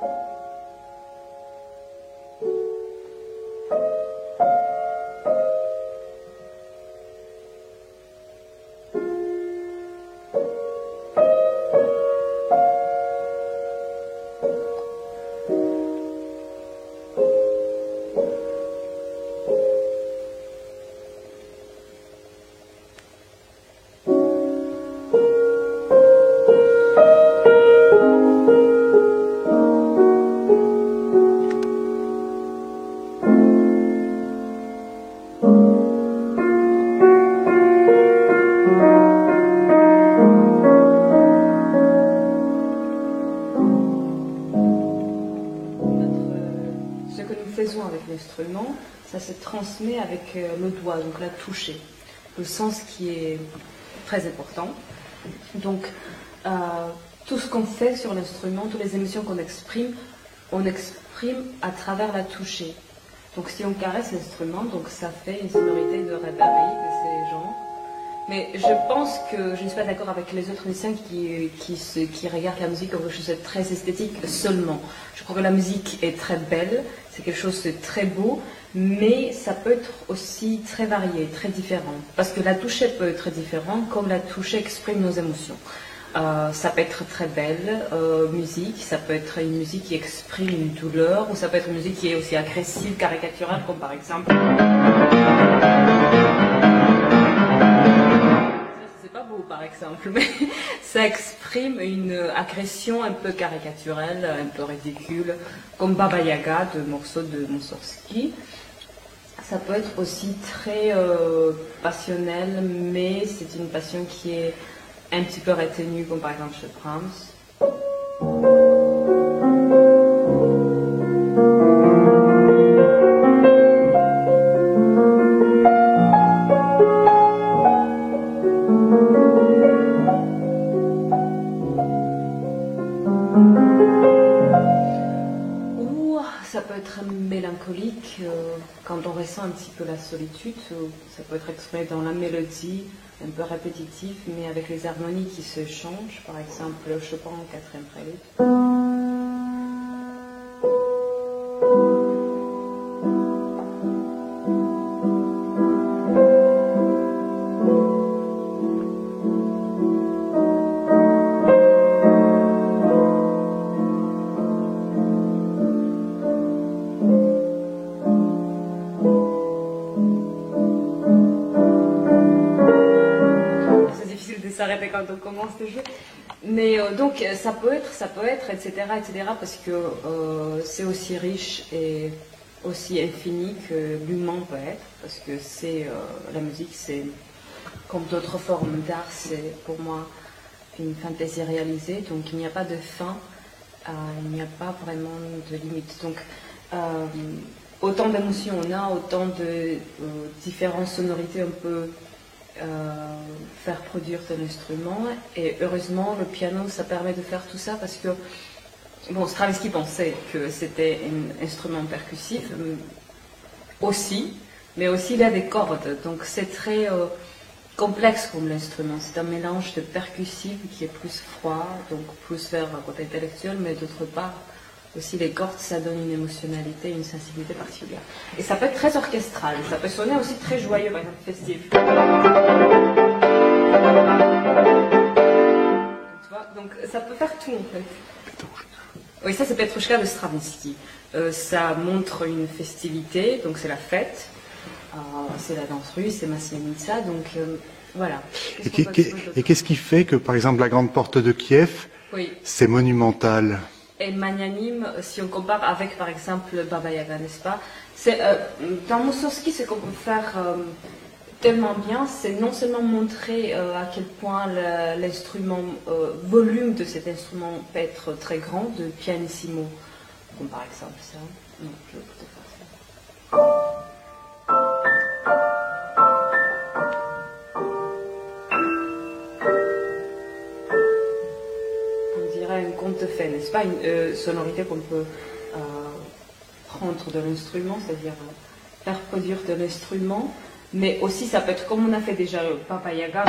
ce faisons avec l'instrument, ça se transmet avec euh, le doigt, donc la toucher. Le sens qui est très important. Donc, euh, tout ce qu'on fait sur l'instrument, toutes les émotions qu'on exprime, on exprime à travers la toucher. Donc, si on caresse l'instrument, donc ça fait une sonorité de rêverie de ces genres. Mais je pense que je ne suis pas d'accord avec les autres musiciens qui, qui regardent la musique comme quelque chose de très esthétique seulement. Je crois que la musique est très belle, c'est quelque chose de très beau, mais ça peut être aussi très varié, très différent. Parce que la touche peut être différente, comme la touche exprime nos émotions. Euh, ça peut être très belle euh, musique, ça peut être une musique qui exprime une douleur, ou ça peut être une musique qui est aussi agressive, caricaturale, comme par exemple. C'est pas beau par exemple, mais ça exprime une agression un peu caricaturelle, un peu ridicule, comme Baba Yaga de morceau de Mussorgsky. Ça peut être aussi très euh, passionnel, mais c'est une passion qui est un petit peu retenue, comme par exemple chez Brahms. Ça peut être mélancolique euh, quand on ressent un petit peu la solitude. ou Ça peut être exprimé dans la mélodie, un peu répétitive, mais avec les harmonies qui se changent. Par exemple, Chopin en quatrième prélude. S'arrêter quand on commence le jeu. Mais euh, donc ça peut être, ça peut être, etc., etc., parce que euh, c'est aussi riche et aussi infini que l'humain peut être, parce que c'est euh, la musique, c'est comme d'autres formes d'art, c'est pour moi une fantaisie réalisée, donc il n'y a pas de fin, il n'y a pas vraiment de limite. Donc autant d'émotions on a, autant de différentes sonorités on peut euh, faire produire de l'instrument. Et heureusement, le piano, ça permet de faire tout ça parce que, bon, Stravinsky pensait que c'était un instrument percussif euh, aussi, mais aussi il a des cordes. Donc c'est très euh, complexe comme l'instrument. C'est un mélange de percussif qui est plus froid, donc plus vers un côté intellectuel, mais d'autre part, aussi les cordes, ça donne une émotionnalité, une sensibilité particulière. Et ça peut être très orchestral, ça peut sonner aussi très joyeux, par exemple festif. Tu vois, donc ça peut faire tout en fait. Oui, ça c'est Petrushka de Stravinsky. Euh, ça montre une festivité, donc c'est la fête. Euh, c'est la danse russe, c'est Maslenitsa, donc euh, voilà. Et qu'est-ce qui fait que, par exemple, la grande porte de Kiev, Oui. c'est monumental? Et magnanime si on compare avec par exemple Baba Yaga, n'est-ce pas? Euh, Dans Mussorgsky, ce qu'on peut faire euh, tellement bien, c'est non seulement montrer euh, à quel point l'instrument, euh, volume de cet instrument peut être très grand, de pianissimo, comme par exemple ça. Pas Une euh, sonorité qu'on peut euh, prendre de l'instrument, c'est-à-dire euh, faire produire de l'instrument, mais aussi ça peut être comme on a fait déjà le Papa Yaga.